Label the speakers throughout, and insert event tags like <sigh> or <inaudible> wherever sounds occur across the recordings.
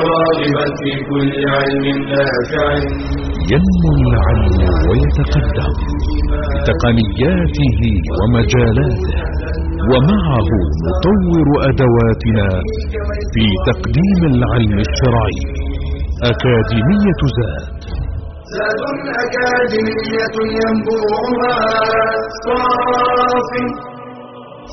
Speaker 1: راغبا في كل علم نافع
Speaker 2: ينمو العلم ويتقدم. بتقنياته ومجالاته. ومعه نطور أدواتنا في تقديم العلم الشرعي. أكاديمية زاد.
Speaker 1: زاد أكاديمية ينبوعها صاف.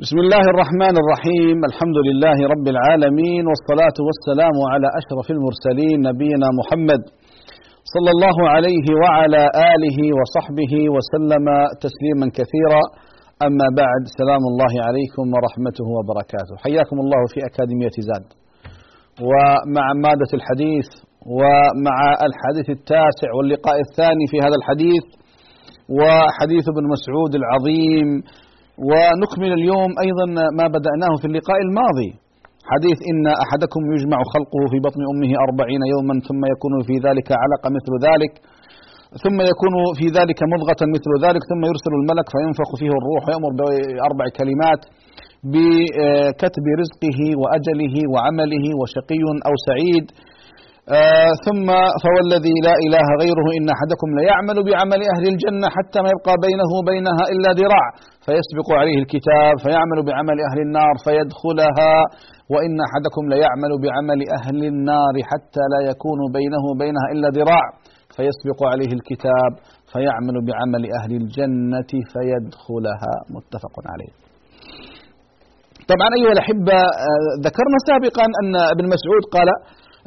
Speaker 3: بسم الله الرحمن الرحيم. الحمد لله رب العالمين والصلاة والسلام على أشرف المرسلين نبينا محمد صلى الله عليه وعلى آله وصحبه وسلم تسليما كثيرا. أما بعد سلام الله عليكم ورحمته وبركاته. حياكم الله في أكاديمية زاد. ومع مادة الحديث ومع الحديث التاسع واللقاء الثاني في هذا الحديث وحديث ابن مسعود العظيم ونكمل اليوم أيضا ما بدأناه في اللقاء الماضي. حديث إن أحدكم يجمع خلقه في بطن أمه أربعين يوما ثم يكون في ذلك علقة مثل ذلك ثم يكون في ذلك مضغة مثل ذلك ثم يرسل الملك فينفخ فيه الروح ويأمر بأربع كلمات بكتب رزقه وأجله وعمله وشقي أو سعيد. آه ثم فوالذي لا إله غيره إن أحدكم ليعمل بعمل أهل الجنة حتى ما يبقى بينه وبينها إلا ذراع. فيسبق عليه الكتاب فيعمل بعمل أهل النار فيدخلها وإن أحدكم ليعمل بعمل أهل النار حتى لا يكون بينه وبينها إلا ذراع. فيسبق عليه الكتاب فيعمل بعمل أهل الجنة فيدخلها. متفق عليه. طبعا أيها الأحبة ذكرنا سابقا أن ابن مسعود قال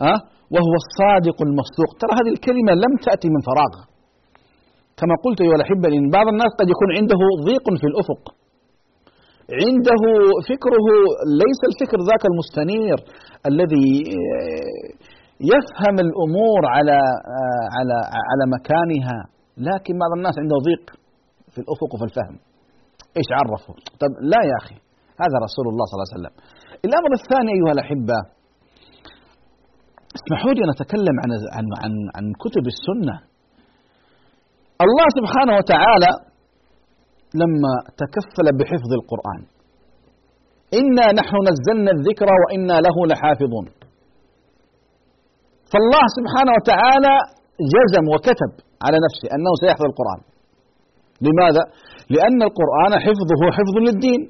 Speaker 3: أه وهو الصادق المصدوق. ترى هذه الكلمة لم تأتي من فراغ. كما قلت أيها الأحبة إن بعض الناس قد يكون عنده ضيق في الأفق. عنده فكره ليس الفكر ذاك المستنير الذي يفهم الأمور على على على مكانها. لكن بعض الناس عنده ضيق في الأفق وفي الفهم. إيش عرفه؟ طب لا يا أخي هذا رسول الله صلى الله عليه وسلم. الأمر الثاني أيها الأحبة اسمحوا لي أن أتكلم عن عن عن, عن كتب السنة. الله سبحانه وتعالى لما تكفل بحفظ القرآن إنا نحن نزلنا الذكر وإنا له لحافظون. فالله سبحانه وتعالى جزم وكتب على نفسه أنه سيحفظ القرآن. لماذا؟ لأن القرآن حفظه حفظ للدين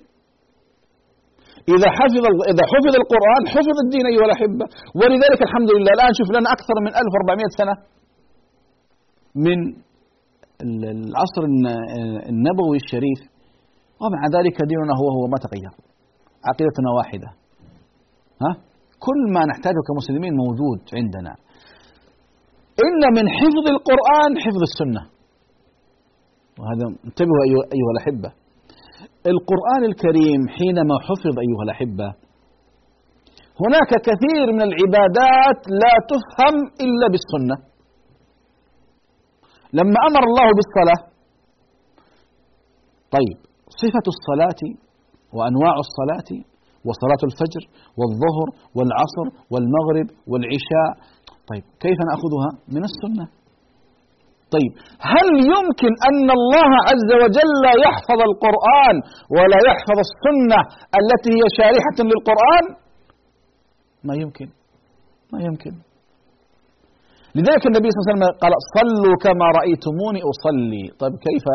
Speaker 3: إذا حفظ إذا حفظ القرآن حفظ الدين أيها الأحبة ولذلك الحمد لله الآن شوف لنا أكثر من 1400 سنة من العصر النبوي الشريف ومع ذلك ديننا هو هو ما تغير. عقيدتنا واحدة. ها؟ كل ما نحتاجه كمسلمين موجود عندنا. إن من حفظ القرآن حفظ السنة. وهذا انتبهوا أيها الأحبة. القرآن الكريم حينما حفظ أيها الأحبة هناك كثير من العبادات لا تفهم إلا بالسنة. لما أمر الله بالصلاة. طيب صفة الصلاة وأنواع الصلاة وصلاة الفجر والظهر والعصر والمغرب والعشاء. طيب كيف نأخذها؟ من السنة. طيب هل يمكن أن الله عز وجل يحفظ القرآن ولا يحفظ السنة التي هي شارحة للقرآن؟ ما يمكن. ما يمكن. لذلك النبي صلى الله عليه وسلم قال صلوا كما رأيتموني أصلي. طيب كيف؟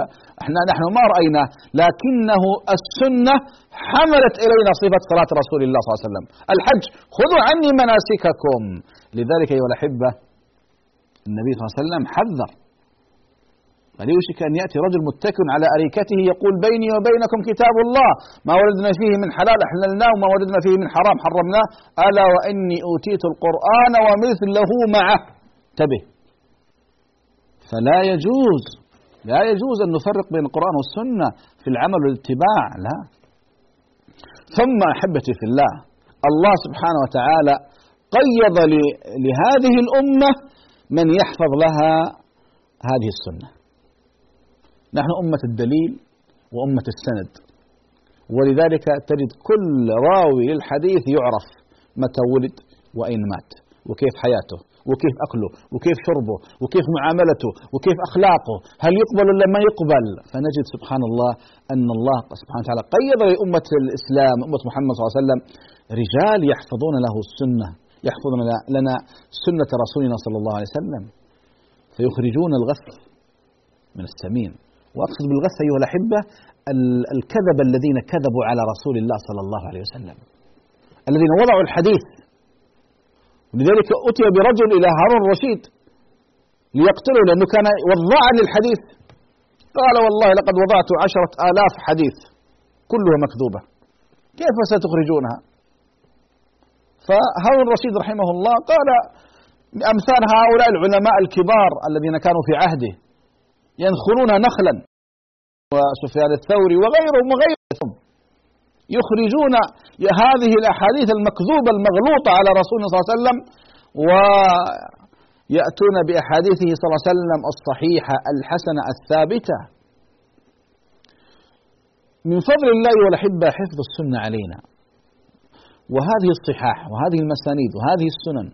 Speaker 3: إحنا نحن ما رأينا لكنه السنة حملت إلينا صفة صلاة رسول الله صلى الله عليه وسلم. الحج خذوا عني مناسككم. لذلك أيها الأحبة النبي صلى الله عليه وسلم حذر. بل يوشك أن يأتي رجل متكئ على أريكته يقول بيني وبينكم كتاب الله ما وجدنا فيه من حلال أحللناه وما وجدنا فيه من حرام حرمناه. ألا وإني أوتيت القرآن ومثله معه. انتبه. فلا يجوز لا يجوز أن نفرق بين القرآن والسنة في العمل والاتباع لا. ثم أحبتي في الله الله سبحانه وتعالى قيض لهذه الأمة من يحفظ لها هذه السنة. نحن أمة الدليل وأمة السند. ولذلك تجد كل راوي للحديث يعرف متى ولد وأين مات وكيف حياته. وكيف أكله وكيف شربه وكيف معاملته وكيف أخلاقه هل يقبل ولا ما يقبل؟ فنجد سبحان الله أن الله سبحانه وتعالى قيض لأمة الإسلام أمة محمد صلى الله عليه وسلم. رجال يحفظون له السنة يحفظون لنا سنة رسولنا صلى الله عليه وسلم. فيخرجون الغث من السمين. وأقصد بالغث أيها الأحبة الكذب الذين كذبوا على رسول الله صلى الله عليه وسلم. الذين وضعوا الحديث ولذلك أتي برجل إلى هارون الرشيد ليقتله لأنه كان وضاعا للحديث. قال والله لقد وضعت عشرة آلاف حديث كلها مكذوبة كيف ستخرجونها؟ فهارون الرشيد رحمه الله قال أمثال هؤلاء العلماء الكبار الذين كانوا في عهده ينخلون نخلا وسفيان الثوري وغيرهم وغيرهم. يخرجون هذه الأحاديث المكذوبة المغلوطة على رسولنا صلى الله عليه وسلم ويأتون بأحاديثه صلى الله عليه وسلم الصحيحة الحسنة الثابتة. من فضل الله والأحبة حفظ السنة علينا. وهذه الصحاح وهذه المسانيد وهذه السنن.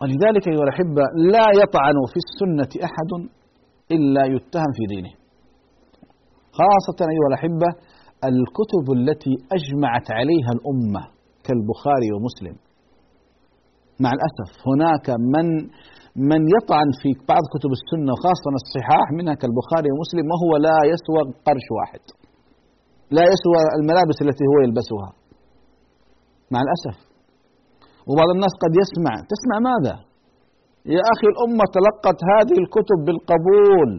Speaker 3: ولذلك أيها الأحبة لا يطعن في السنة أحد إلا يتهم في دينه. خاصة أيها الأحبة الكتب التي أجمعت عليها الأمة كالبخاري ومسلم. مع الأسف هناك من من يطعن في بعض كتب السنة وخاصة الصحاح منها كالبخاري ومسلم وهو لا يسوى قرش واحد. لا يسوى الملابس التي هو يلبسها. مع الأسف. وبعض الناس قد يسمع. تسمع ماذا؟ يا أخي الأمة تلقت هذه الكتب بالقبول.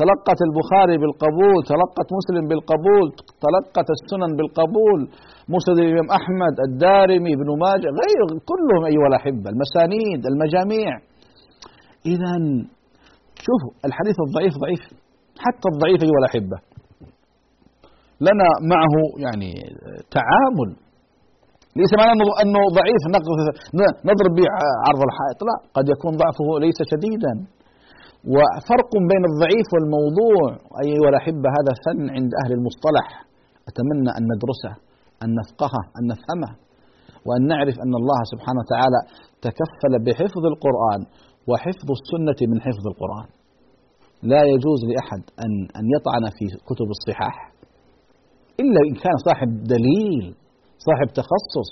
Speaker 3: تلقت البخاري بالقبول تلقت مسلم بالقبول تلقت السنن بالقبول مسند الإمام أحمد الدارمي ابن ماجه غير كلهم أيها الأحبة المسانيد المجاميع. إذا شوفوا الحديث الضعيف ضعيف حتى الضعيف أيها الأحبة. لنا معه يعني تعامل. ليس معنى أنه ضعيف نضرب به عرض الحائط لا قد يكون ضعفه ليس شديدا. وفرق بين الضعيف والموضوع. أيها الأحبة هذا فن عند أهل المصطلح. أتمنى أن ندرسه أن نفقهه أن نفهمه وأن نعرف أن الله سبحانه وتعالى تكفل بحفظ القرآن وحفظ السنة من حفظ القرآن. لا يجوز لأحد أن أن يطعن في كتب الصحاح إلا إن كان صاحب دليل صاحب تخصص.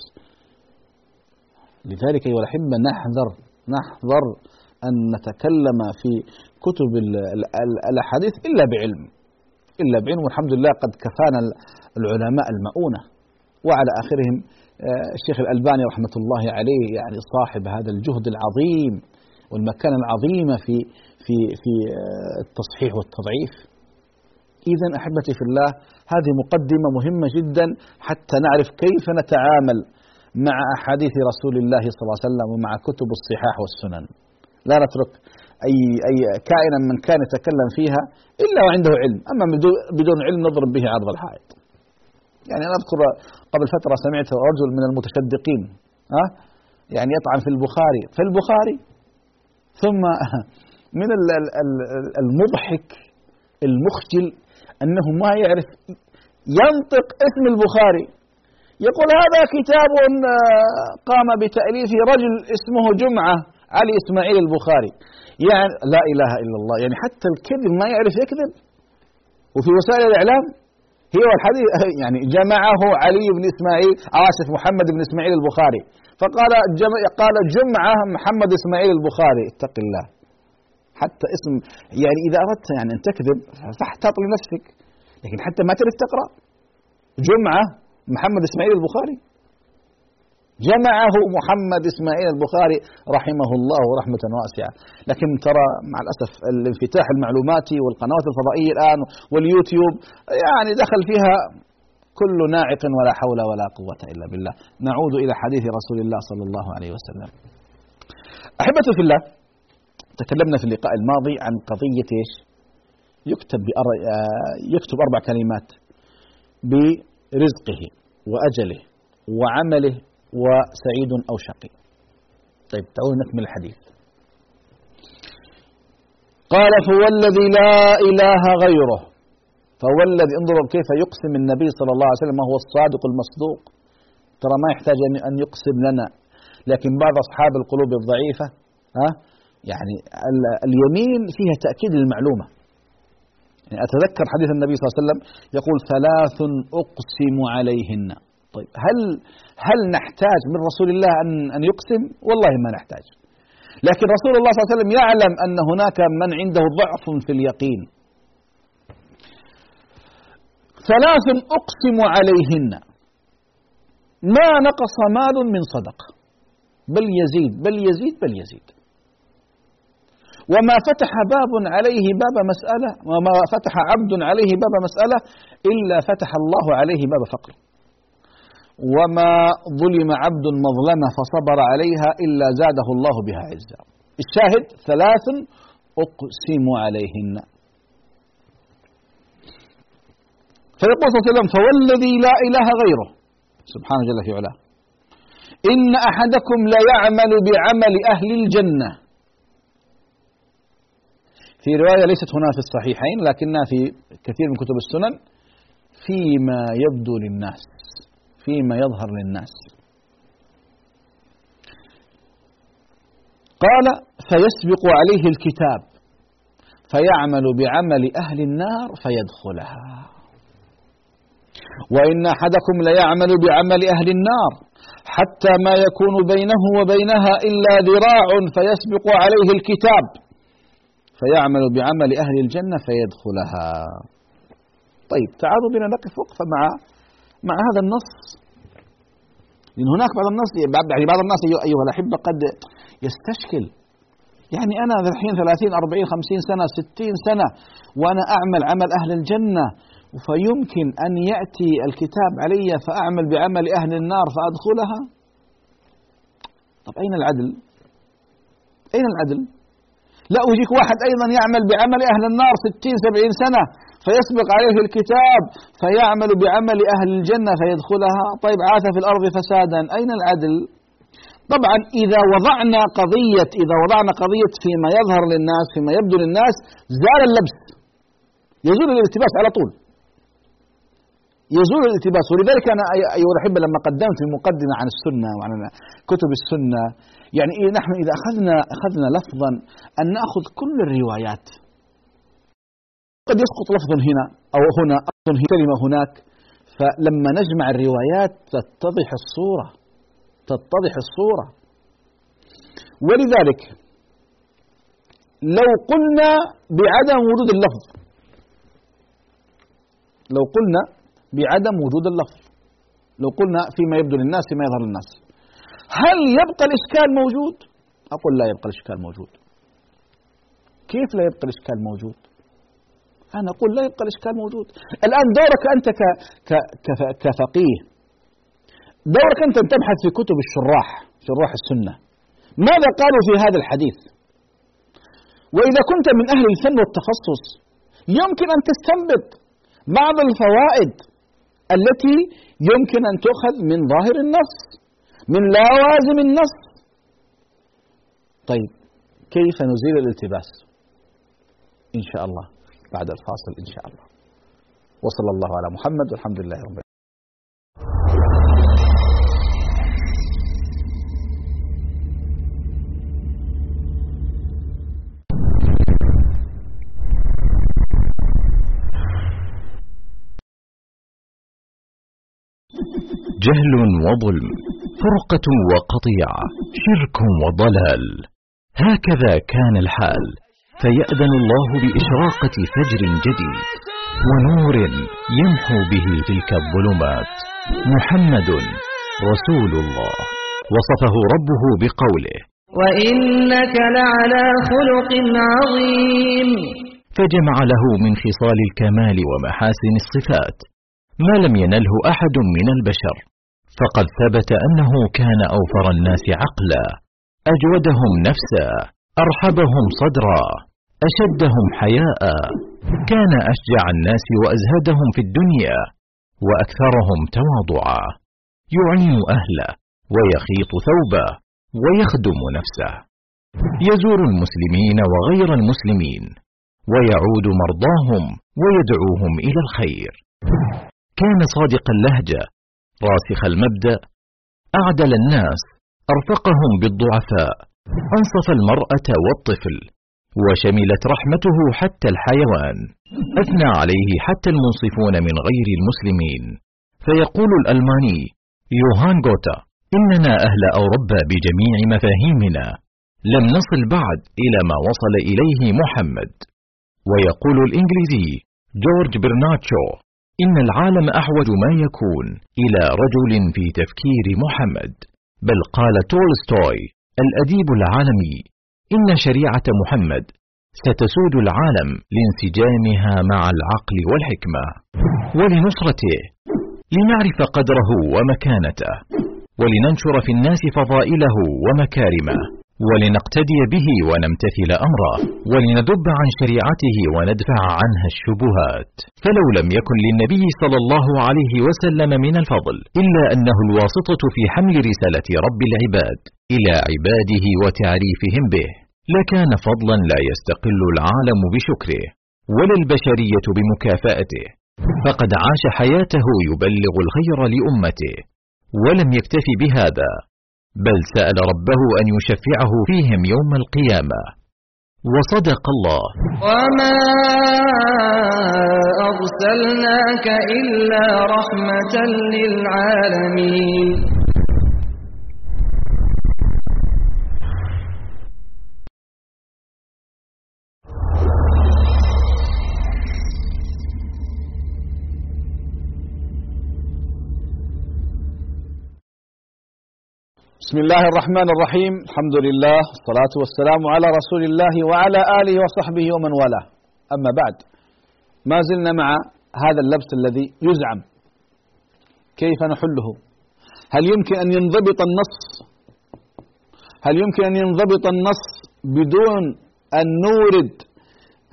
Speaker 3: لذلك أيها الأحبة نحذر نحذر أن نتكلم في كتب الأحاديث إلا بعلم. إلا بعلم. والحمد لله قد كفانا العلماء المؤونة. وعلى آخرهم آه، الشيخ الألباني رحمة الله عليه يعني صاحب هذا الجهد العظيم والمكانة العظيمة في في في آه، التصحيح والتضعيف. إذا أحبتي في الله هذه مقدمة مهمة جدا حتى نعرف كيف نتعامل مع أحاديث رسول الله صلى الله عليه وسلم ومع كتب الصحاح والسنن. لا نترك أي أي كائنا من كان يتكلم فيها إلا وعنده علم. أما بدون علم نضرب به عرض الحائط. يعني أنا أذكر قبل فترة سمعت رجل من المتشدقين ها؟ يعني يطعن في البخاري. في البخاري. ثم <laughs> من المضحك المخجل أنه ما يعرف ينطق اسم البخاري. يقول هذا كتاب قام بتأليفه رجل اسمه جمعة. علي إسماعيل البخاري. يعني لا إله إلا الله. يعني حتى الكذب ما يعرف يكذب. وفي وسائل الإعلام هي الحديث يعني جمعه علي بن إسماعيل آسف محمد بن إسماعيل البخاري. فقال جمع قال جمعة محمد إسماعيل البخاري. اتق الله. حتى اسم يعني إذا أردت يعني أن تكذب فاحتاط لنفسك. لكن حتى ما تعرف تقرأ. جمعة محمد إسماعيل البخاري. جمعه محمد إسماعيل البخاري رحمه الله رحمة واسعة، لكن ترى مع الأسف الانفتاح المعلوماتي والقنوات الفضائية الآن واليوتيوب يعني دخل فيها كل ناعق ولا حول ولا قوة إلا بالله، نعود إلى حديث رسول الله صلى الله عليه وسلم. أحبتي في الله، تكلمنا في اللقاء الماضي عن قضية إيش؟ يكتب يكتب أربع كلمات برزقه وأجله وعمله وسعيد أو شقي. طيب تعالوا نكمل الحديث. قال فهو الذي لا إله غيره فوالذي انظروا كيف يقسم النبي صلى الله عليه وسلم وهو الصادق المصدوق. ترى ما يحتاج أن يقسم لنا. لكن بعض أصحاب القلوب الضعيفة ها يعني اليمين فيها تأكيد للمعلومة. يعني أتذكر حديث النبي صلى الله عليه وسلم يقول ثلاث أقسم عليهن. طيب هل هل نحتاج من رسول الله أن أن يقسم؟ والله ما نحتاج. لكن رسول الله صلى الله عليه وسلم يعلم أن هناك من عنده ضعف في اليقين. ثلاث أقسم عليهن ما نقص مال من صدقة بل يزيد بل يزيد بل يزيد وما فتح باب عليه باب مسألة وما فتح عبد عليه باب مسألة إلا فتح الله عليه باب فقر وما ظلم عبد مظلمة فصبر عليها إلا زاده الله بها عزا الشاهد ثلاث أقسم عليهن. فيقول صلى الله عليه وسلم فوالذي لا إله غيره. سبحانه جل في علاه. إن أحدكم ليعمل بعمل أهل الجنة. في رواية ليست هنا في الصحيحين لكنها في كثير من كتب السنن فيما يبدو للناس. فيما يظهر للناس. قال فيسبق عليه الكتاب فيعمل بعمل أهل النار فيدخلها. وإن أحدكم ليعمل بعمل أهل النار حتى ما يكون بينه وبينها إلا ذراع فيسبق عليه الكتاب فيعمل بعمل أهل الجنة فيدخلها. طيب تعالوا بنا نقف وقفة مع مع هذا النص. لأن هناك بعض الناس يعني بعض الناس أيها الأحبة قد يستشكل. يعني أنا الحين 30 40 50 سنة 60 سنة وأنا أعمل عمل أهل الجنة فيمكن أن يأتي الكتاب علي فأعمل بعمل أهل النار فأدخلها؟ طب أين العدل؟ أين العدل؟ لا ويجيك واحد أيضا يعمل بعمل أهل النار 60 70 سنة فيسبق عليه الكتاب فيعمل بعمل أهل الجنة فيدخلها. طيب عاث في الأرض فسادا. أين العدل؟ طبعا إذا وضعنا قضية إذا وضعنا قضية فيما يظهر للناس فيما يبدو للناس زال اللبس. يزول الالتباس على طول. يزول الالتباس. ولذلك أنا أيها الأحبة لما قدمت المقدمة عن السنة وعن كتب السنة يعني إيه نحن إذا أخذنا أخذنا لفظا أن نأخذ كل الروايات. قد يسقط لفظ هنا أو هنا أو كلمة هناك. فلما نجمع الروايات تتضح الصورة تتضح الصورة. ولذلك لو قلنا بعدم وجود اللفظ لو قلنا بعدم وجود اللفظ لو قلنا فيما يبدو للناس فيما يظهر للناس هل يبقى الإشكال موجود؟ أقول لا يبقى الإشكال موجود. كيف لا يبقى الإشكال موجود؟ أنا أقول لا يبقى الإشكال موجود. الآن دورك أنت ك ك كفقيه. دورك أنت أن تبحث في كتب الشراح شراح السنة. ماذا قالوا في هذا الحديث؟ وإذا كنت من أهل الفن والتخصص يمكن أن تستنبط بعض الفوائد التي يمكن أن تؤخذ من ظاهر النص من لوازم النص. طيب كيف نزيل الالتباس؟ إن شاء الله. بعد الفاصل إن شاء الله. وصلى الله على محمد والحمد لله رب العالمين.
Speaker 2: جهل وظلم فرقة وقطيعة شرك وضلال هكذا كان الحال. فيأذن الله بإشراقة فجر جديد ونور يمحو به تلك الظلمات. محمد رسول الله. وصفه ربه بقوله.
Speaker 4: وإنك لعلى خلق عظيم.
Speaker 2: فجمع له من خصال الكمال ومحاسن الصفات. ما لم ينله أحد من البشر. فقد ثبت أنه كان أوفر الناس عقلا. أجودهم نفسا. أرحبهم صدرا أشدهم حياء كان أشجع الناس وأزهدهم في الدنيا وأكثرهم تواضعا يعين أهله ويخيط ثوبه ويخدم نفسه. يزور المسلمين وغير المسلمين ويعود مرضاهم ويدعوهم إلى الخير. كان صادق اللهجة راسخ المبدأ أعدل الناس أرفقهم بالضعفاء. أنصف المرأة والطفل وشملت رحمته حتى الحيوان. أثنى عليه حتى المنصفون من غير المسلمين. فيقول الألماني يوهان غوتا إننا أهل اوروبا بجميع مفاهيمنا. لم نصل بعد إلى ما وصل إليه محمد. ويقول الإنجليزي جورج برناتشو إن العالم أحوج ما يكون إلى رجل في تفكير محمد. بل قال تولستوي الأديب العالمي. إن شريعة محمد ستسود العالم لانسجامها مع العقل والحكمة. ولنصرته لنعرف قدره ومكانته. ولننشر في الناس فضائله ومكارمه. ولنقتدي به ونمتثل أمره ولندب عن شريعته وندفع عنها الشبهات. فلو لم يكن للنبي صلى الله عليه وسلم من الفضل إلا أنه الواسطة في حمل رسالة رب العباد إلى عباده وتعريفهم به. لكان فضلا لا يستقل العالم بشكره ولا البشرية بمكافأته. فقد عاش حياته يبلغ الخير لأمته ولم يكتف بهذا. بل سأل ربه أن يشفعه فيهم يوم القيامة. وصدق الله.
Speaker 4: وما أرسلناك إلا رحمة للعالمين.
Speaker 3: بسم الله الرحمن الرحيم. الحمد لله والصلاة والسلام على رسول الله وعلى آله وصحبه ومن والاه. أما بعد ما زلنا مع هذا اللبس الذي يزعم. كيف نحله؟ هل يمكن أن ينضبط النص؟ هل يمكن أن ينضبط النص بدون أن نورد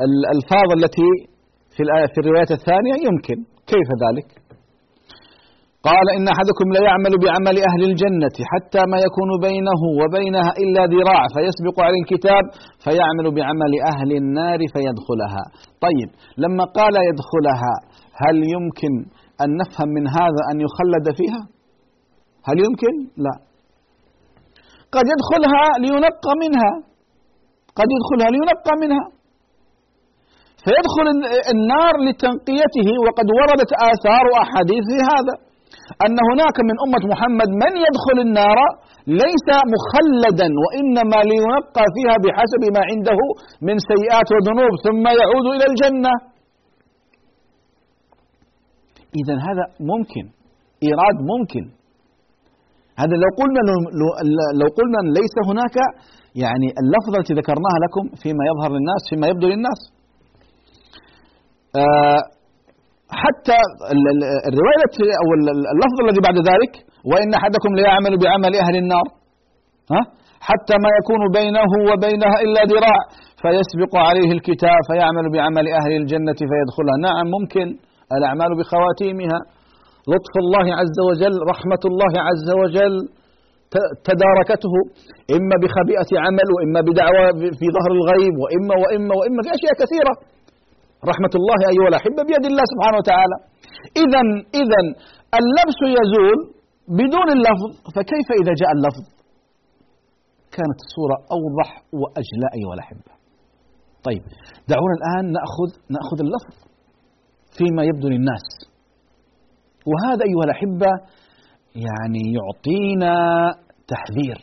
Speaker 3: الألفاظ التي في في الرواية الثانية؟ يمكن. كيف ذلك؟ قال إن أحدكم ليعمل بعمل أهل الجنة حتى ما يكون بينه وبينها إلا ذراع فيسبق عليه الكتاب فيعمل بعمل أهل النار فيدخلها. طيب لما قال يدخلها هل يمكن أن نفهم من هذا أن يخلد فيها؟ هل يمكن؟ لا. قد يدخلها لينقى منها. قد يدخلها لينقى منها. فيدخل النار لتنقيته وقد وردت آثار وأحاديث في هذا. أن هناك من أمة محمد من يدخل النار ليس مخلدا وإنما لينقى فيها بحسب ما عنده من سيئات وذنوب ثم يعود إلى الجنة. إذا هذا ممكن إيراد ممكن. هذا لو قلنا لو قلنا ليس هناك يعني اللفظة التي ذكرناها لكم فيما يظهر للناس فيما يبدو للناس. آه حتى الرواية أو اللفظ الذي بعد ذلك وإن أحدكم ليعمل بعمل أهل النار ها؟ حتى ما يكون بينه وبينها إلا ذراع فيسبق عليه الكتاب فيعمل بعمل أهل الجنة فيدخلها. نعم ممكن. الأعمال بخواتيمها. لطف الله عز وجل رحمة الله عز وجل تداركته. إما بخبيئة عمل وإما بدعوة في ظهر الغيب وإما وإما وإما في أشياء كثيرة. رحمة الله أيها الأحبة بيد الله سبحانه وتعالى. إذا إذا اللبس يزول بدون اللفظ فكيف إذا جاء اللفظ؟ كانت الصورة أوضح وأجلاء أيها الأحبة. طيب دعونا الآن نأخذ نأخذ اللفظ فيما يبدو للناس. وهذا أيها الأحبة يعني يعطينا تحذير.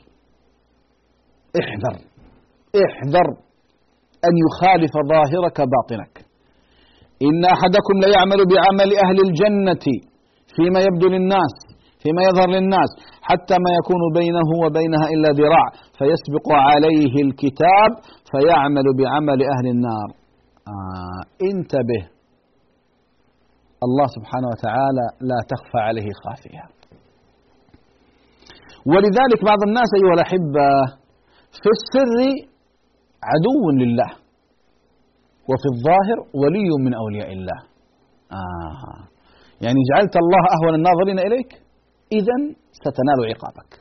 Speaker 3: احذر احذر أن يخالف ظاهرك باطنك. إن أحدكم ليعمل بعمل أهل الجنة فيما يبدو للناس فيما يظهر للناس حتى ما يكون بينه وبينها إلا ذراع فيسبق عليه الكتاب فيعمل بعمل أهل النار. آه انتبه. الله سبحانه وتعالى لا تخفى عليه خافية. ولذلك بعض الناس أيها الأحبة في السر عدو لله. وفي الظاهر ولي من أولياء الله. آه. يعني جعلت الله أهون الناظرين إليك؟ إذا ستنال عقابك.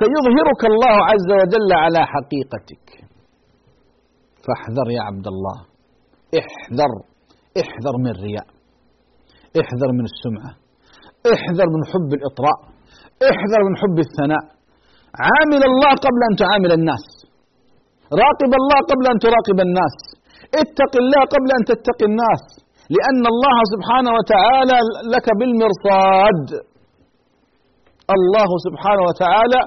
Speaker 3: سيظهرك الله عز وجل على حقيقتك. فاحذر يا عبد الله. احذر. احذر من الرياء. احذر من السمعة. احذر من حب الإطراء. احذر من حب الثناء. عامل الله قبل أن تعامل الناس. راقب الله قبل أن تراقب الناس. اتق الله قبل أن تتقي الناس. لأن الله سبحانه وتعالى لك بالمرصاد. الله سبحانه وتعالى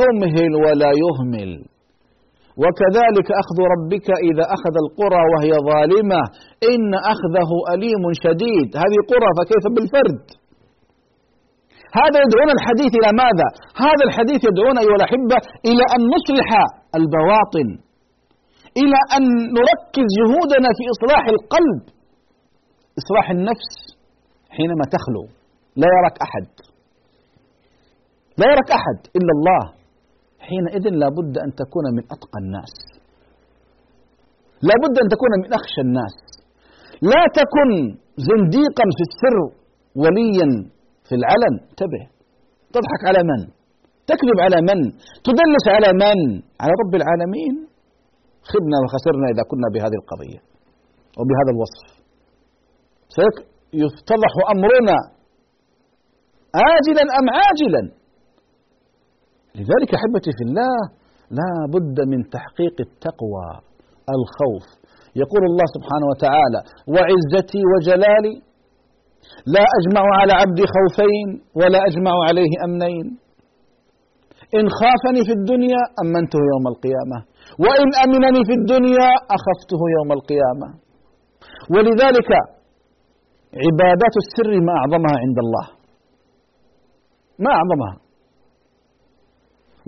Speaker 3: يمهل ولا يهمل. وكذلك أخذ ربك إذا أخذ القرى وهي ظالمة. إن أخذه أليم شديد. هذه قرى فكيف بالفرد؟ هذا يدعونا الحديث إلى ماذا؟ هذا الحديث يدعونا أيها الأحبة إلى أن نصلح البواطن. إلى أن نركز جهودنا في إصلاح القلب. إصلاح النفس حينما تخلو. لا يراك أحد. لا يراك أحد إلا الله. حينئذ لا بد أن تكون من أتقى الناس. لا بد أن تكون من أخشى الناس. لا تكن زنديقا في السر وليا في العلن. انتبه. تضحك على من؟ تكذب على من؟ تدلس على من؟ على رب العالمين. خبنا وخسرنا إذا كنا بهذه القضية وبهذا الوصف. سيفتضح أمرنا آجلا أم عاجلا. لذلك أحبتي في الله لا بد من تحقيق التقوى الخوف. يقول الله سبحانه وتعالى وعزتي وجلالي لا أجمع على عبدي خوفين ولا أجمع عليه أمنين. إن خافني في الدنيا أمنته يوم القيامة. وإن أمنني في الدنيا أخفته يوم القيامة. ولذلك عبادات السر ما أعظمها عند الله. ما أعظمها.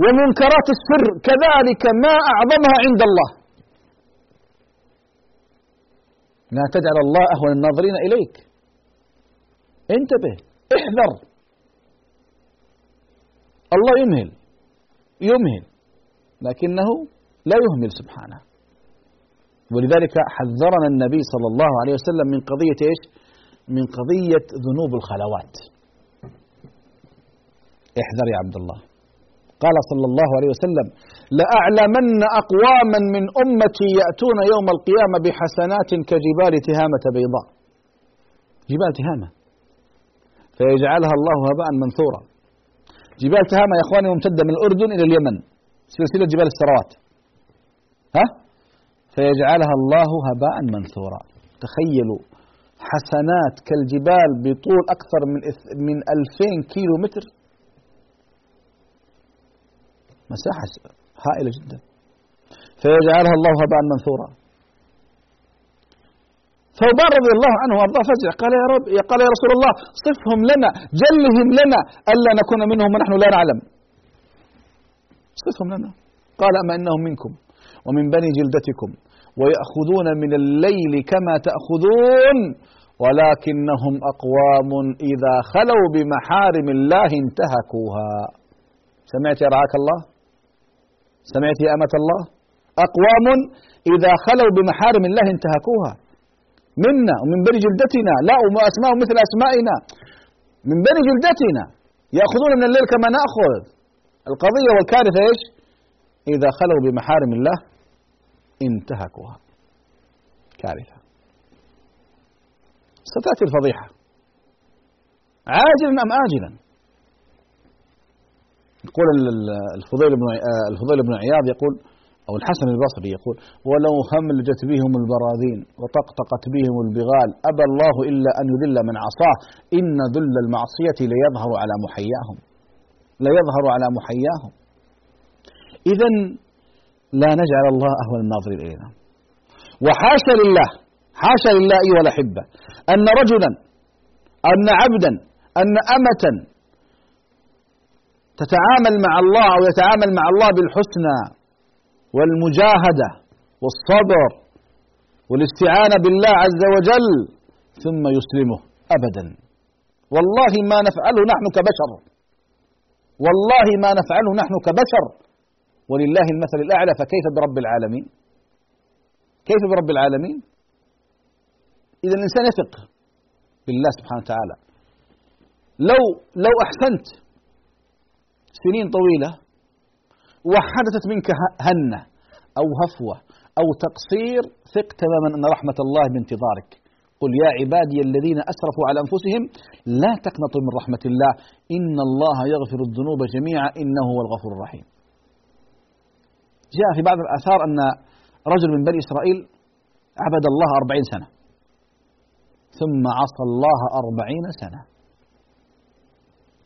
Speaker 3: ومنكرات السر كذلك ما أعظمها عند الله. لا تجعل الله أهون الناظرين إليك. انتبه احذر. الله يمهل يمهل. لكنه لا يهمل سبحانه. ولذلك حذرنا النبي صلى الله عليه وسلم من قضية إيش؟ من قضية ذنوب الخلوات. احذر يا عبد الله. قال صلى الله عليه وسلم لأعلمن أقواما من أمتي يأتون يوم القيامة بحسنات كجبال تهامة بيضاء. جبال تهامة. فيجعلها الله هباء منثورا. جبال تهامة يا إخواني ممتدة من الأردن إلى اليمن. سلسلة جبال السروات ها؟ فيجعلها الله هباء منثورا. تخيلوا حسنات كالجبال بطول أكثر من من 2000 كيلو متر مساحة هائلة جدا. فيجعلها الله هباء منثورا. ثوبان رضي الله عنه وأرضاه فزع قال يا رب قال يا رسول الله صفهم لنا جلهم لنا ألا نكون منهم ونحن لا نعلم. صفهم لنا. قال أما إنهم منكم. ومن بني جلدتكم ويأخذون من الليل كما تأخذون ولكنهم أقوام إذا خلوا بمحارم الله انتهكوها. سمعت يا رعاك الله؟ سمعت يا أمة الله؟ أقوام إذا خلوا بمحارم الله انتهكوها. منا ومن بني جلدتنا لا وأسماء مثل أسمائنا. من بني جلدتنا يأخذون من الليل كما نأخذ. القضية والكارثة إيش؟ إذا خلوا بمحارم الله انتهكوها. كارثة. ستأتي الفضيحة. عاجلا أم آجلا؟ يقول الفضيل بن الفضيل بن عياض يقول أو الحسن البصري يقول ولو هملجت بهم البراذين وطقطقت بهم البغال أبى الله إلا أن يذل من عصاه. إن ذل المعصية ليظهر على محياهم. ليظهر على محياهم. إذا لا نجعل الله أهون الناظرين إلينا. وحاشا لله حاشا لله أيها الأحبة أن رجلا أن عبدا أن أمة تتعامل مع الله أو يتعامل مع الله بالحسنى والمجاهدة والصبر والاستعانة بالله عز وجل ثم يسلمه أبدا. والله ما نفعله نحن كبشر. والله ما نفعله نحن كبشر. ولله المثل الأعلى فكيف برب العالمين؟ كيف برب العالمين؟ إذا الإنسان يثق بالله سبحانه وتعالى. لو لو أحسنت سنين طويلة وحدثت منك هنة أو هفوة أو تقصير ثق تماما أن رحمة الله بانتظارك قل يا عبادي الذين أسرفوا على أنفسهم لا تقنطوا من رحمة الله. إن الله يغفر الذنوب جميعا إنه هو الغفور الرحيم. جاء في بعض الآثار أن رجل من بني إسرائيل عبد الله أربعين سنة ثم عصى الله أربعين سنة.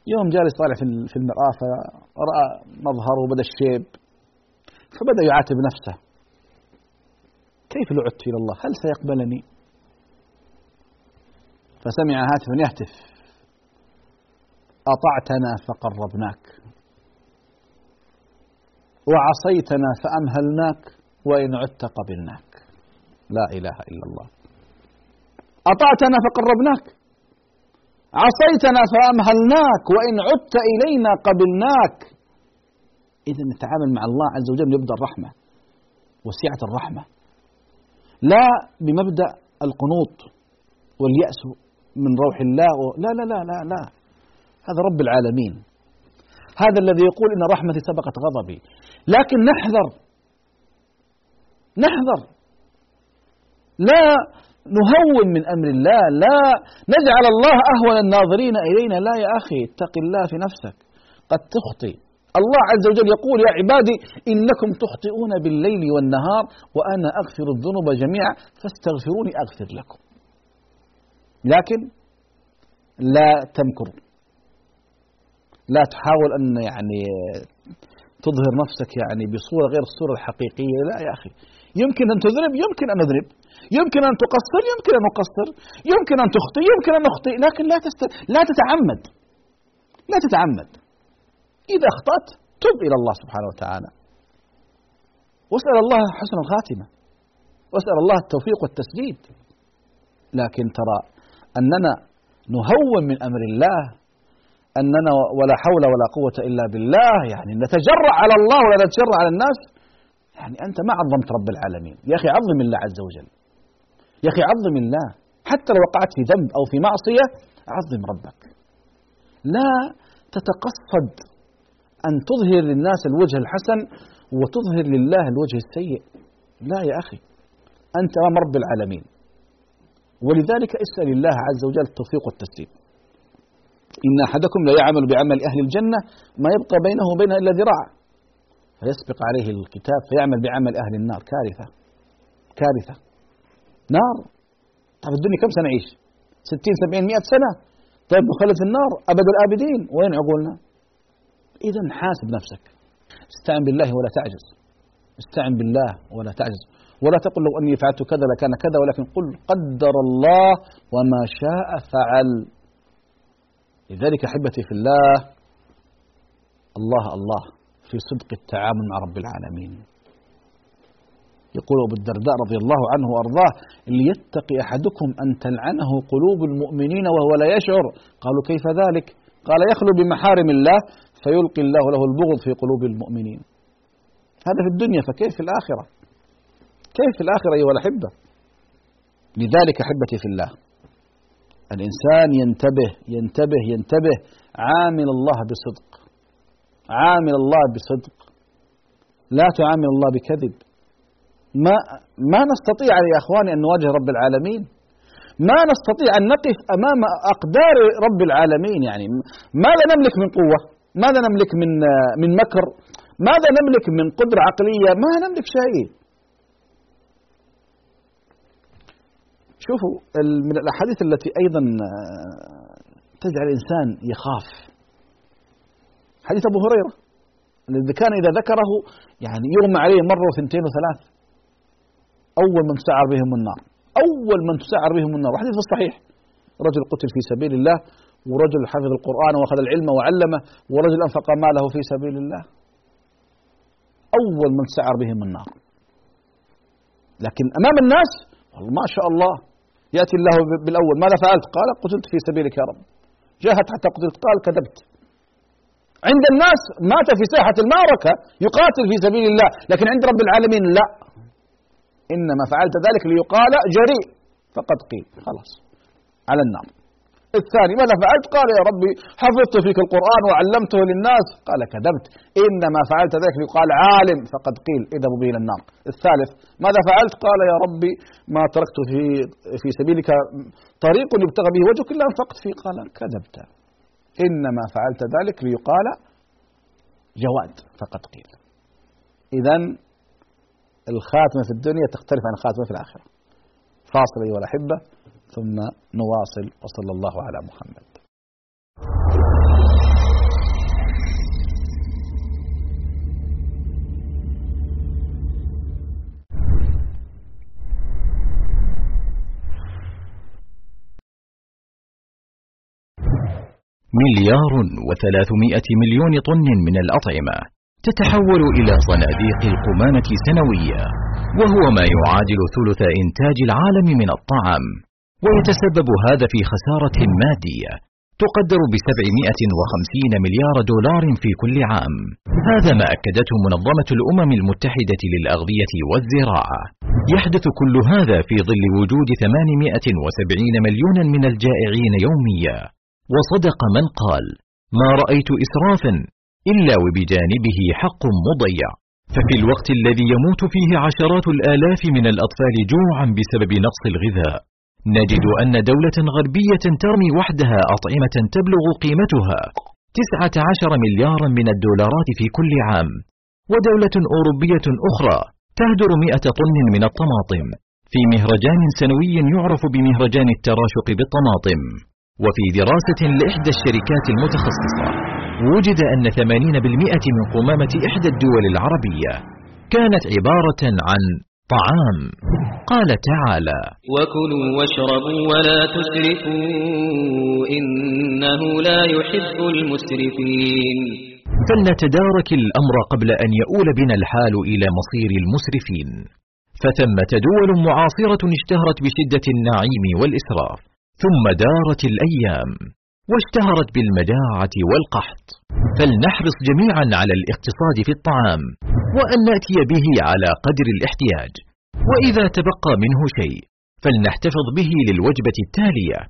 Speaker 3: يوم جالس طالع في المرآة فرأى مظهره بدأ الشيب فبدأ يعاتب نفسه. كيف لو عدت إلى الله؟ هل سيقبلني؟ فسمع هاتفا يهتف. أطعتنا فقربناك. وعصيتنا فأمهلناك وإن عدت قبلناك. لا إله إلا الله. أطعتنا فقربناك. عصيتنا فأمهلناك وإن عدت إلينا قبلناك. إذا نتعامل مع الله عز وجل يبدأ الرحمة وسعة الرحمة. لا بمبدأ القنوط واليأس من روح الله لا لا لا لا لا. هذا رب العالمين. هذا الذي يقول إن رحمتي سبقت غضبي. لكن نحذر. نحذر. لا نهون من أمر الله. لا نجعل الله أهون الناظرين إلينا. لا يا أخي اتق الله في نفسك. قد تخطئ الله عز وجل يقول يا عبادي إنكم تخطئون بالليل والنهار وأنا أغفر الذنوب جميعا فاستغفروني أغفر لكم. لكن لا تمكر لا تحاول أن يعني تظهر نفسك يعني بصورة غير الصورة الحقيقية. لا يا أخي يمكن أن تذنب يمكن أن أذنب يمكن أن تقصر يمكن أن أقصر يمكن أن تخطئ يمكن أن أخطئ لكن لا تست... لا تتعمد لا تتعمد. إذا أخطأت تب إلى الله سبحانه وتعالى. واسأل الله حسن الخاتمة. واسأل الله التوفيق والتسديد. لكن ترى أننا نهون من أمر الله أننا ولا حول ولا قوة إلا بالله يعني نتجرع على الله ولا نتجرع على الناس؟ يعني أنت ما عظمت رب العالمين. يا أخي عظم الله عز وجل. يا أخي عظم الله. حتى لو وقعت في ذنب أو في معصية عظم ربك. لا تتقصد أن تظهر للناس الوجه الحسن وتظهر لله الوجه السيء. لا يا أخي. أنت أمام رب العالمين. ولذلك اسأل الله عز وجل التوفيق والتسديد إن أحدكم لا يعمل بعمل أهل الجنة ما يبقى بينه وبينها إلا ذراع. فيسبق عليه الكتاب فيعمل بعمل أهل النار. كارثة. كارثة. نار. طيب الدنيا كم سنة نعيش ستين سبعين مئة سنة. طيب نخلد في النار أبد الآبدين. وين عقولنا إذا حاسب نفسك. استعن بالله ولا تعجز. استعن بالله ولا تعجز. ولا تقل لو أني فعلت كذا لكان كذا ولكن قل قدر الله وما شاء فعل. لذلك أحبتي في الله الله الله في صدق التعامل مع رب العالمين. يقول أبو الدرداء رضي الله عنه وأرضاه ليتقي أحدكم أن تلعنه قلوب المؤمنين وهو لا يشعر. قالوا كيف ذلك؟ قال يخلو بمحارم الله فيلقي الله له البغض في قلوب المؤمنين. هذا في الدنيا فكيف في الآخرة؟ كيف في الآخرة أيها الأحبة؟ لذلك أحبتي في الله الإنسان ينتبه ينتبه ينتبه عامل الله بصدق عامل الله بصدق لا تعامل الله بكذب ما ما نستطيع يا إخواني أن نواجه رب العالمين ما نستطيع أن نقف أمام أقدار رب العالمين يعني ماذا نملك من قوة؟ ماذا نملك من من مكر؟ ماذا نملك من قدرة عقلية؟ ما نملك شيء. شوفوا من الأحاديث التي أيضا تجعل الإنسان يخاف. حديث أبو هريرة الذي كان إذا ذكره يعني يغمى عليه مرة وثنتين وثلاث أول من تسعر بهم النار أول من تسعر بهم النار. وحديث الصحيح رجل قتل في سبيل الله ورجل حفظ القرآن وأخذ العلم وعلمه ورجل أنفق ماله في سبيل الله. أول من تسعر بهم النار. لكن أمام الناس والله ما شاء الله يأتي الله بالأول. ماذا فعلت؟ قال قتلت في سبيلك يا رب. جاهدت حتى قتلت. قال كذبت. عند الناس مات في ساحة المعركة يقاتل في سبيل الله لكن عند رب العالمين لا. إنما فعلت ذلك ليقال جريء. فقد قيل. خلاص. على النار. الثاني ماذا فعلت؟ قال يا ربي حفظت فيك القرآن وعلمته للناس. قال كذبت. إنما فعلت ذلك. ليقال عالم. فقد قيل إذهبوا به إلى النار. الثالث ماذا فعلت؟ قال يا ربي ما تركت في في سبيلك طريق يبتغى به وجهك إلا أنفقت فيه. قال كذبت. إنما فعلت ذلك ليقال جواد. فقد قيل. إذا الخاتمة في الدنيا تختلف عن الخاتمة في الآخرة. فاصل أيها الأحبة. ثم نواصل وصلى الله على محمد.
Speaker 2: مليار وثلاثمائة مليون طن من الأطعمة تتحول إلى صناديق القمامة سنويا وهو ما يعادل ثلث إنتاج العالم من الطعام. ويتسبب هذا في خسارة مادية تقدر ب 750 مليار دولار في كل عام. هذا ما أكدته منظمة الأمم المتحدة للأغذية والزراعة. يحدث كل هذا في ظل وجود 870 مليونا من الجائعين يوميا. وصدق من قال ما رأيت إسرافا إلا وبجانبه حق مضيع. ففي الوقت الذي يموت فيه عشرات الآلاف من الأطفال جوعا بسبب نقص الغذاء. نجد أن دولة غربية ترمي وحدها أطعمة تبلغ قيمتها 19 مليارا من الدولارات في كل عام ودولة أوروبية أخرى تهدر 100 طن من الطماطم في مهرجان سنوي يعرف بمهرجان التراشق بالطماطم وفي دراسة لإحدى الشركات المتخصصة وجد أن 80% من قمامة إحدى الدول العربية كانت عبارة عن طعام. قال تعالى
Speaker 4: وكلوا واشربوا ولا تسرفوا إنه لا يحب المسرفين.
Speaker 2: فلنتدارك الأمر قبل أن يؤول بنا الحال إلى مصير المسرفين. فثمة دول معاصرة اشتهرت بشدة النعيم والإسراف ثم دارت الأيام. واشتهرت بالمجاعة والقحط. فلنحرص جميعا على الاقتصاد في الطعام وأن نأتي به على قدر الاحتياج. وإذا تبقى منه شيء فلنحتفظ به للوجبة التالية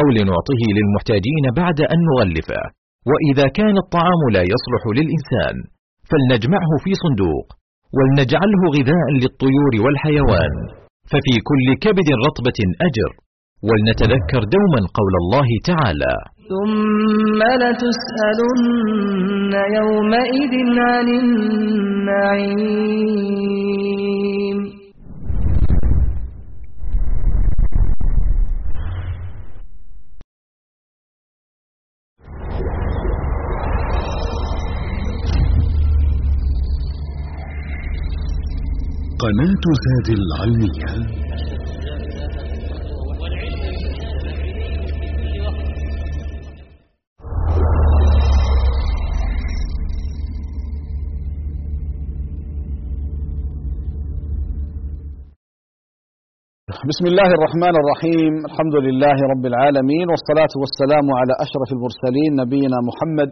Speaker 2: أو لنعطه للمحتاجين بعد أن نغلفه. وإذا كان الطعام لا يصلح للإنسان فلنجمعه في صندوق ولنجعله غذاء للطيور والحيوان. ففي كل كبد رطبة أجر ولنتذكر دوما قول الله تعالى
Speaker 4: ثم لتسألن يومئذ عن النعيم.
Speaker 5: قناة زاد العلمية.
Speaker 3: بسم الله الرحمن الرحيم. الحمد لله رب العالمين والصلاة والسلام على أشرف المرسلين نبينا محمد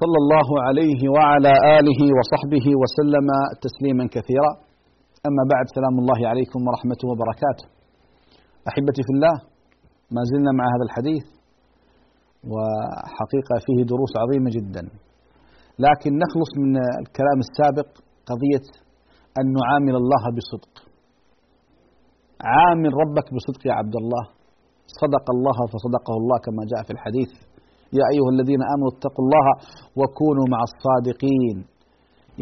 Speaker 3: صلى الله عليه وعلى آله وصحبه وسلم تسليما كثيرا. أما بعد سلام الله عليكم ورحمته وبركاته. أحبتي في الله ما زلنا مع هذا الحديث وحقيقة فيه دروس عظيمة جدا. لكن نخلص من الكلام السابق قضية أن نعامل الله بصدق. عامل ربك بصدق يا عبد الله. صدق الله فصدقه الله كما جاء في الحديث. يا أيها الذين آمنوا اتقوا الله وكونوا مع الصادقين.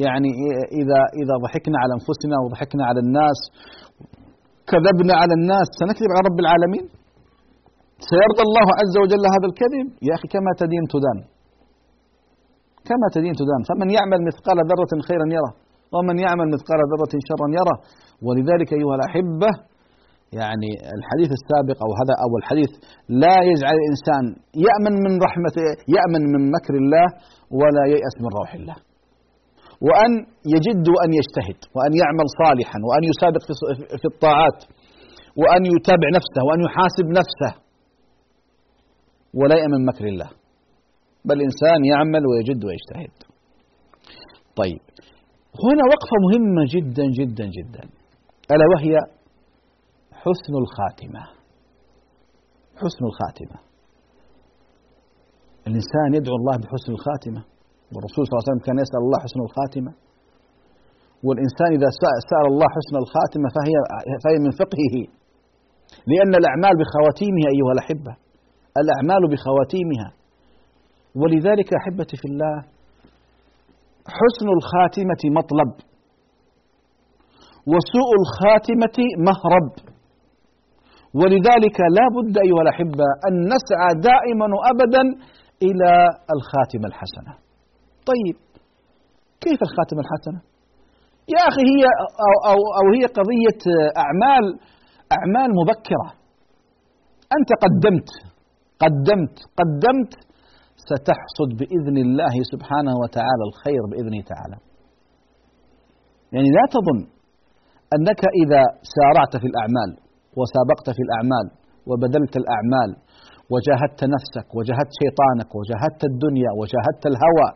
Speaker 3: يعني إذا إذا ضحكنا على أنفسنا وضحكنا على الناس كذبنا على الناس سنكذب على رب العالمين؟ سيرضى الله عز وجل هذا الكذب؟ يا أخي كما تدين تدان. كما تدين تدان. فمن يعمل مثقال ذرة خيرا يره ومن يعمل مثقال ذرة شرا يره. ولذلك أيها الأحبة يعني الحديث السابق أو هذا أو الحديث لا يجعل الإنسان يأمن من رحمه يأمن من مكر الله ولا ييأس من روح الله. وأن يجد وأن يجتهد وأن يعمل صالحا وأن يسابق في الطاعات وأن يتابع نفسه وأن يحاسب نفسه ولا يأمن من مكر الله. بل الإنسان يعمل ويجد ويجتهد. طيب هنا وقفة مهمة جدا جدا جدا ألا وهي حسن الخاتمة. حسن الخاتمة. الإنسان يدعو الله بحسن الخاتمة. والرسول صلى الله عليه وسلم كان يسأل الله حسن الخاتمة. والإنسان إذا سأل الله حسن الخاتمة فهي, فهي من فقهه. لأن الأعمال بخواتيمها أيها الأحبة. الأعمال بخواتيمها. ولذلك أحبتي في الله حسن الخاتمة مطلب. وسوء الخاتمة مهرب. ولذلك لا بد أيها الأحبة أن نسعى دائما وأبدا إلى الخاتمة الحسنة. طيب كيف الخاتمة الحسنة؟ يا أخي هي أو, أو, أو هي قضية أعمال أعمال مبكرة. أنت قدمت قدمت قدمت ستحصد بإذن الله سبحانه وتعالى الخير بإذنه تعالى. يعني لا تظن أنك إذا سارعت في الأعمال وسابقت في الأعمال وبذلت الأعمال وجاهدت نفسك وجاهدت شيطانك وجاهدت الدنيا وجاهدت الهوى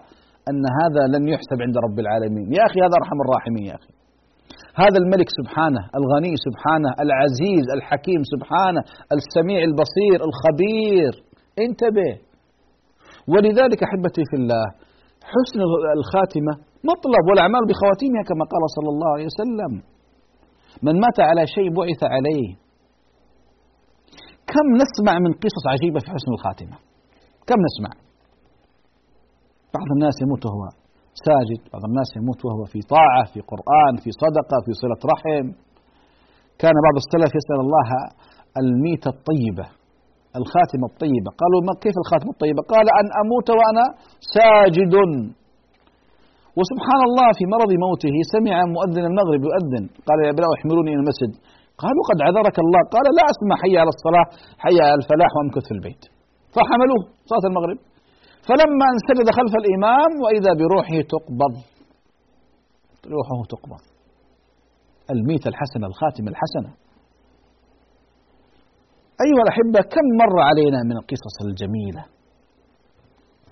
Speaker 3: أن هذا لن يحسب عند رب العالمين. يا أخي هذا أرحم الراحمين يا أخي. هذا الملك سبحانه الغني سبحانه العزيز الحكيم سبحانه السميع البصير الخبير. انتبه. ولذلك أحبتي في الله حسن الخاتمة مطلب والأعمال بخواتيمها كما قال صلى الله عليه وسلم. من مات على شيء بعث عليه. كم نسمع من قصص عجيبة في حسن الخاتمة؟ كم نسمع؟ بعض الناس يموت وهو ساجد بعض الناس يموت وهو في طاعة في قرآن في صدقة في صلة رحم. كان بعض السلف يسأل الله الميتة الطيبة الخاتمة الطيبة. قالوا ما كيف الخاتمة الطيبة؟ قال أن أموت وأنا ساجد. وسبحان الله في مرض موته سمع مؤذن المغرب يؤذن. قال يا بلاء احملوني إلى المسجد. قالوا قد عذرك الله. قال لا أسمع حي على الصلاة حي على الفلاح وأمكث في البيت. فحملوه صلاة المغرب. فلما انسجد خلف الإمام وإذا بروحه تقبض. روحه تقبض. الميت الحسنة الخاتمة الحسنة. أيها الأحبة كم مر علينا من القصص الجميلة.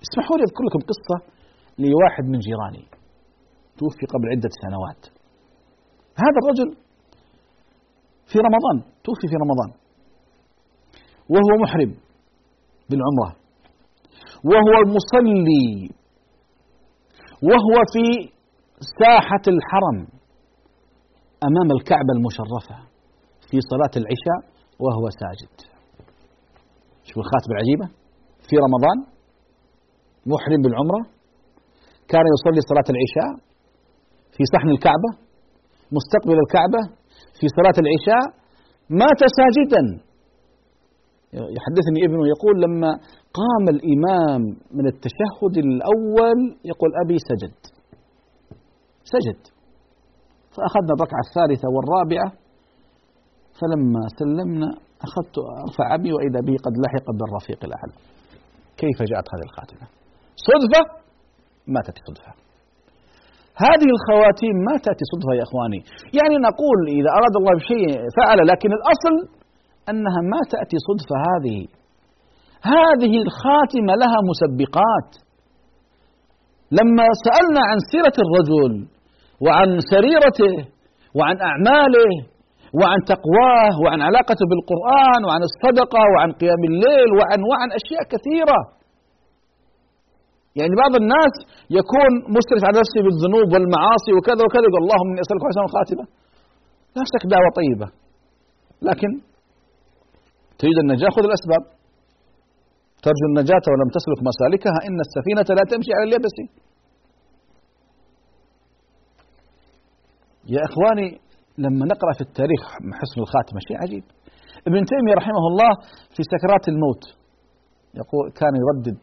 Speaker 3: اسمحوا لي أذكر لكم قصة لواحد من جيراني. توفي قبل عدة سنوات. هذا الرجل في رمضان توفي في رمضان. وهو محرم بالعمرة. وهو مصلي وهو في ساحة الحرم أمام الكعبة المشرفة في صلاة العشاء وهو ساجد. شوف الخاتمة العجيبة. في رمضان محرم بالعمرة. كان يصلي صلاة العشاء في صحن الكعبة مستقبل الكعبة في صلاة العشاء مات ساجدا. يحدثني ابنه يقول لما قام الإمام من التشهد الأول يقول أبي سجد. سجد. فأخذنا الركعة الثالثة والرابعة فلما سلمنا أخذت أرفع أبي وإذا به قد لحق بالرفيق الأعلى. كيف جاءت هذه الخاتمة؟ صدفة؟ ما تأتي صدفة. هذه الخواتيم ما تأتي صدفة يا إخواني. يعني نقول إذا أراد الله بشيء فعل لكن الأصل أنها ما تأتي صدفة هذه. هذه الخاتمة لها مسبقات. لما سألنا عن سيرة الرجل وعن سريرته وعن أعماله وعن تقواه وعن علاقته بالقرآن وعن الصدقة وعن قيام الليل وعن وعن أشياء كثيرة يعني بعض الناس يكون مسرف على نفسه بالذنوب والمعاصي وكذا وكذا يقول اللهم إني أسألك حسن الخاتمة. نفسك دعوة طيبة. لكن تريد النجاة خذ الأسباب. ترجو النجاة ولم تسلك مسالكها إن السفينة لا تمشي على اليبس يا إخواني لما نقرأ في التاريخ حسن الخاتمة شيء عجيب. ابن تيمية رحمه الله في سكرات الموت يقول كان يردد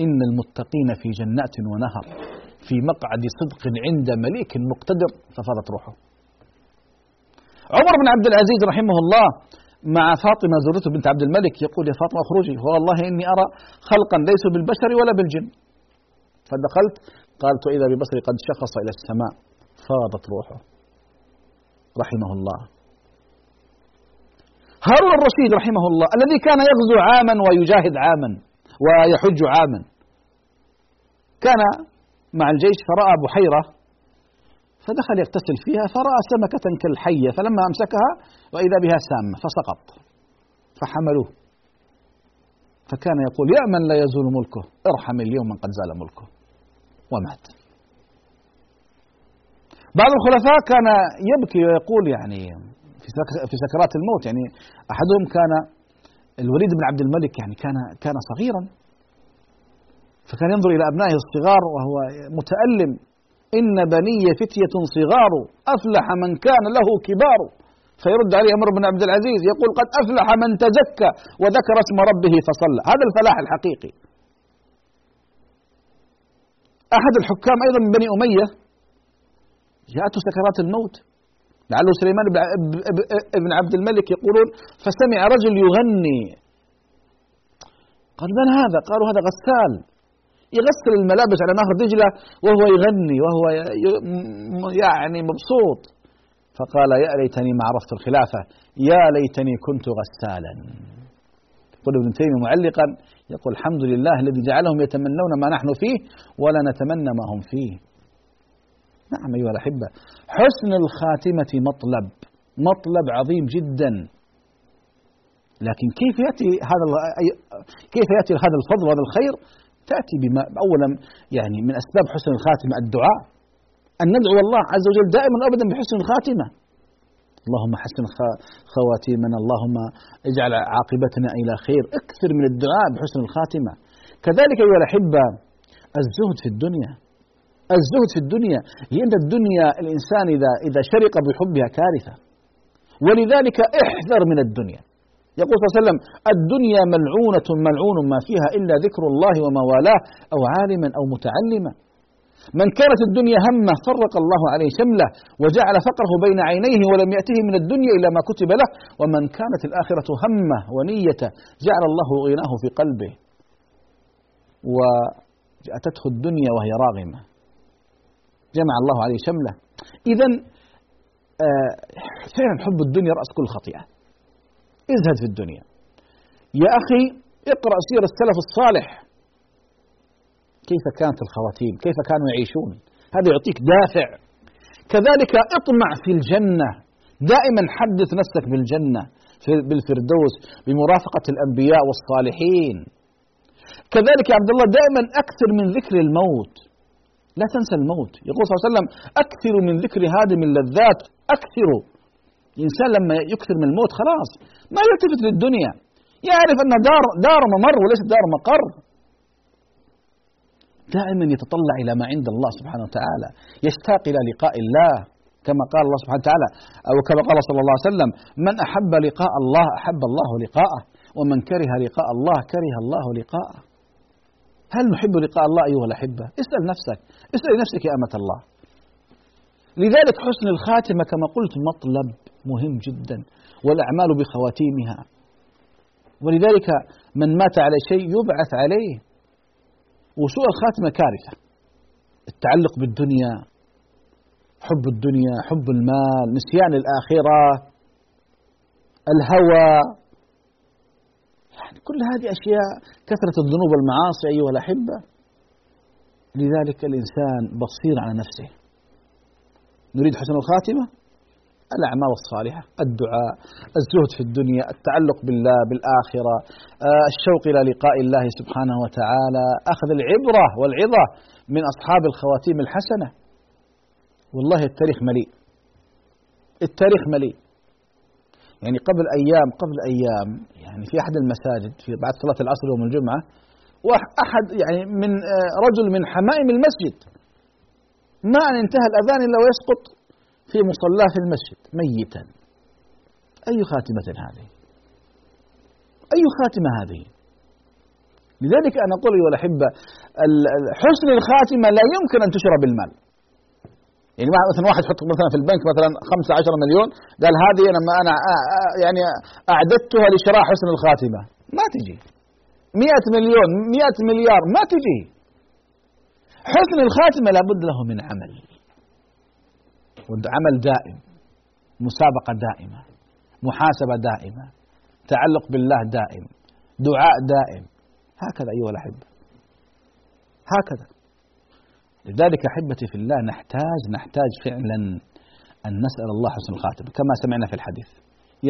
Speaker 3: إن المتقين في جنات ونهر في مقعد صدق عند مليك مقتدر ففاضت روحه. عمر بن عبد العزيز رحمه الله مع فاطمة زوجته بنت عبد الملك يقول يا فاطمة اخرجي والله إني أرى خلقا ليسوا بالبشر ولا بالجن. فدخلت قالت إذا ببصري قد شخص إلى السماء. فاضت روحه. رحمه الله. هارون الرشيد رحمه الله الذي كان يغزو عاما ويجاهد عاما. ويحج عاما. كان مع الجيش فرأى بحيرة فدخل يغتسل فيها فرأى سمكة كالحية فلما أمسكها وإذا بها سامة فسقط فحملوه. فكان يقول يا من لا يزول ملكه ارحم اليوم من قد زال ملكه. ومات. بعض الخلفاء كان يبكي ويقول يعني في سكرات الموت يعني أحدهم كان الوليد بن عبد الملك يعني كان كان صغيرا فكان ينظر إلى أبنائه الصغار وهو متألم إن بني فتية صغار أفلح من كان له كبار. فيرد عليه عمر بن عبد العزيز يقول قد أفلح من تزكى وذكر اسم ربه فصلى. هذا الفلاح الحقيقي. أحد الحكام أيضا من بني أمية جاءته سكرات الموت. لعله سليمان بن عبد الملك يقولون فسمع رجل يغني. قال من هذا؟ قالوا هذا غسال. يغسل الملابس على نهر دجلة وهو يغني وهو يعني مبسوط. فقال يا ليتني ما عرفت الخلافة يا ليتني كنت غسالا. يقول ابن تيمية معلقا يقول الحمد لله الذي جعلهم يتمنون ما نحن فيه ولا نتمنى ما هم فيه. نعم أيها الأحبة. حسن الخاتمة مطلب مطلب عظيم جدا. لكن كيف يأتي هذا كيف يأتي هذا الفضل وهذا الخير؟ تأتي بما أولا يعني من أسباب حسن الخاتمة الدعاء. أن ندعو الله عز وجل دائما أبدا بحسن الخاتمة. اللهم حسن خواتيمنا اللهم اجعل عاقبتنا إلى خير. أكثر من الدعاء بحسن الخاتمة. كذلك أيها الأحبة الزهد في الدنيا. الزهد في الدنيا لأن الدنيا الإنسان إذا إذا شرق بحبها كارثة. ولذلك احذر من الدنيا. يقول صلى الله عليه وسلم الدنيا ملعونة ملعون ما فيها إلا ذكر الله وما والاه أو عالما أو متعلما. من كانت الدنيا همه فرق الله عليه شمله وجعل فقره بين عينيه ولم يأته من الدنيا إلا ما كتب له. ومن كانت الآخرة همه ونيته جعل الله غناه في قلبه وأتته الدنيا وهي راغمة. جمع الله عليه شمله. إذا آه فعلا حب الدنيا رأس كل خطيئة. ازهد في الدنيا. يا أخي اقرأ سير السلف الصالح. كيف كانت الخواتيم؟ كيف كانوا يعيشون؟ هذا يعطيك دافع. كذلك اطمع في الجنة. دائما حدث نفسك بالجنة بالفردوس بمرافقة الأنبياء والصالحين. كذلك يا عبد الله دائما أكثر من ذكر الموت. لا تنسى الموت. يقول صلى الله عليه وسلم أكثروا من ذكر هادم اللذات أكثروا الإنسان لما يكثر من الموت خلاص ما يلتفت للدنيا. يعرف أن دار دار ممر وليست دار مقر. دائما يتطلع إلى ما عند الله سبحانه وتعالى. يشتاق إلى لقاء الله كما قال الله سبحانه وتعالى أو كما قال صلى الله عليه وسلم من أحب لقاء الله أحب الله لقاءه ومن كره لقاء الله كره الله لقاءه. هل نحب لقاء الله أيها الأحبة؟ اسأل نفسك. اسأل نفسك يا أمة الله. لذلك حسن الخاتمة كما قلت مطلب مهم جدا والأعمال بخواتيمها. ولذلك من مات على شيء يبعث عليه. وسوء الخاتمة كارثة. التعلق بالدنيا حب الدنيا حب المال نسيان الآخرة الهوى كل هذه أشياء كثرة الذنوب والمعاصي أيها الأحبة. لذلك الإنسان بصير على نفسه. نريد حسن الخاتمة؟ الأعمال الصالحة الدعاء الزهد في الدنيا التعلق بالله بالآخرة آه، الشوق إلى لقاء الله سبحانه وتعالى أخذ العبرة والعظة من أصحاب الخواتيم الحسنة. والله التاريخ مليء. التاريخ مليء. يعني قبل أيام قبل أيام يعني في أحد المساجد في بعد صلاة العصر يوم الجمعة وأحد يعني من آه، رجل من حمائم المسجد ما أن انتهى الأذان إلا ويسقط في مصلاه في المسجد ميتا. أي خاتمة هذه؟ أي خاتمة هذه؟ لذلك أنا أقول أيها الأحبة حسن الخاتمة لا يمكن أن تشرى بالمال يعني مثلا واحد يحط مثلا في البنك مثلا 15 مليون قال هذه أنا ما أنا يعني أعددتها لشراء حسن الخاتمة. ما تجي. 100 مليون 100 مليار ما تجي. حسن الخاتمة لابد له من عمل. عمل دائم. مسابقة دائمة. محاسبة دائمة. تعلق بالله دائم. دعاء دائم. هكذا أيها الأحبة. هكذا. لذلك أحبتي في الله نحتاج نحتاج فعلا أن نسأل الله حسن الخاتمه كما سمعنا في الحديث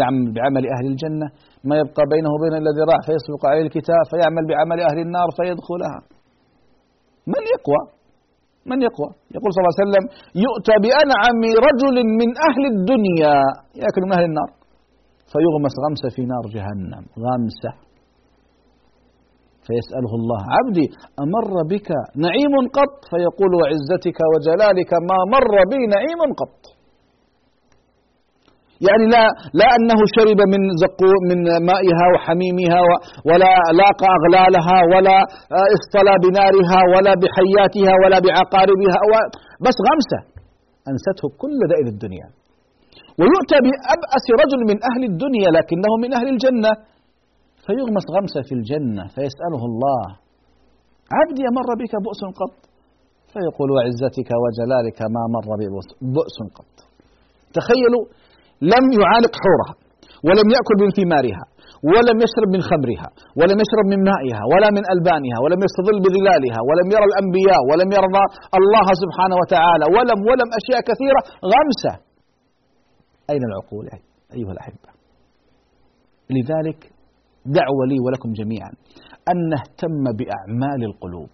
Speaker 3: يعمل بعمل أهل الجنة ما يبقى بينه وبين الذي راح فيسبق عليه الكتاب فيعمل بعمل أهل النار فيدخلها. من يقوى؟ من يقوى؟ يقول صلى الله عليه وسلم يؤتى بأنعم رجل من أهل الدنيا يأكل من أهل النار. فيغمس غمسة في نار جهنم. غمسة. فيسأله الله. عبدي أمر بك نعيم قط؟ فيقول وعزتك وجلالك ما مر بي نعيم قط. يعني لا لا أنه شرب من زقو من مائها وحميمها ولا لاقى أغلالها ولا اصطلى بنارها ولا بحياتها ولا بعقاربها بس غمسة. أنسته كل دائر الدنيا. ويؤتى بأبأس رجل من أهل الدنيا لكنه من أهل الجنة. فيغمس غمسة في الجنة فيسأله الله عبدي مر بك بؤس قط؟ فيقول وعزتك وجلالك ما مر بي بؤس قط. تخيلوا لم يعانق حورها ولم يأكل من ثمارها ولم يشرب من خمرها ولم يشرب من مائها ولا من ألبانها ولم يستظل بظلالها ولم يرى الأنبياء ولم يرى الله سبحانه وتعالى ولم ولم أشياء كثيرة. غمسة. أين العقول أيها الأحبة؟ لذلك دعوة لي ولكم جميعا أن نهتم بأعمال القلوب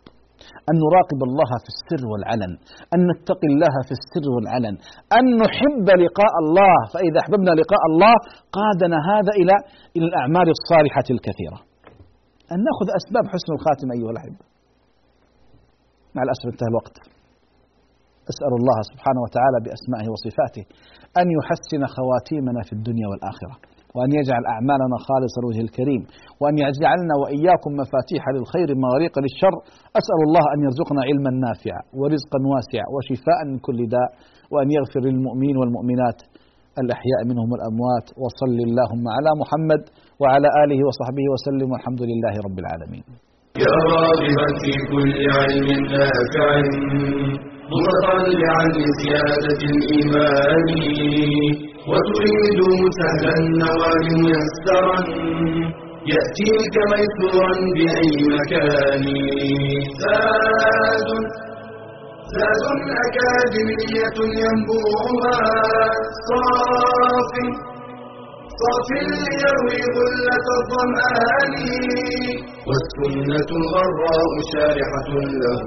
Speaker 3: أن نراقب الله في السر والعلن أن نتقي الله في السر والعلن أن نحب لقاء الله فإذا أحببنا لقاء الله قادنا هذا إلى إلى الأعمال الصالحة الكثيرة. أن نأخذ أسباب حسن الخاتمة أيها الأحبة. مع الأسف انتهى الوقت. أسأل الله سبحانه وتعالى بأسمائه وصفاته أن يحسن خواتيمنا في الدنيا والآخرة. وأن يجعل أعمالنا خالصا لوجه الكريم وأن يجعلنا وإياكم مفاتيح للخير مغاريق للشر. أسأل الله أن يرزقنا علما نافعا ورزقا واسعا وشفاء من كل داء وأن يغفر للمؤمنين والمؤمنات الأحياء منهم والأموات. وصل اللهم على محمد وعلى آله وصحبه وسلم والحمد لله رب العالمين.
Speaker 1: يا راغبا في كل علم نافع. متطلعا لزيادة الإيمان. وتريد سهلا النوال ميسرا. يأتيك ميسورا بأي مكان. زاد زاد أكاديمية ينبوعها. صاف صاف ليروي غلة الظمآن. والسنة الغراء شارحة له.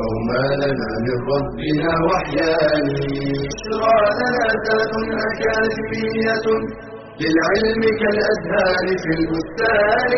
Speaker 1: فهما لنا من ربنا وحيان بشرى لنا ذات أكاديمية للعلم كالأزهار في البستان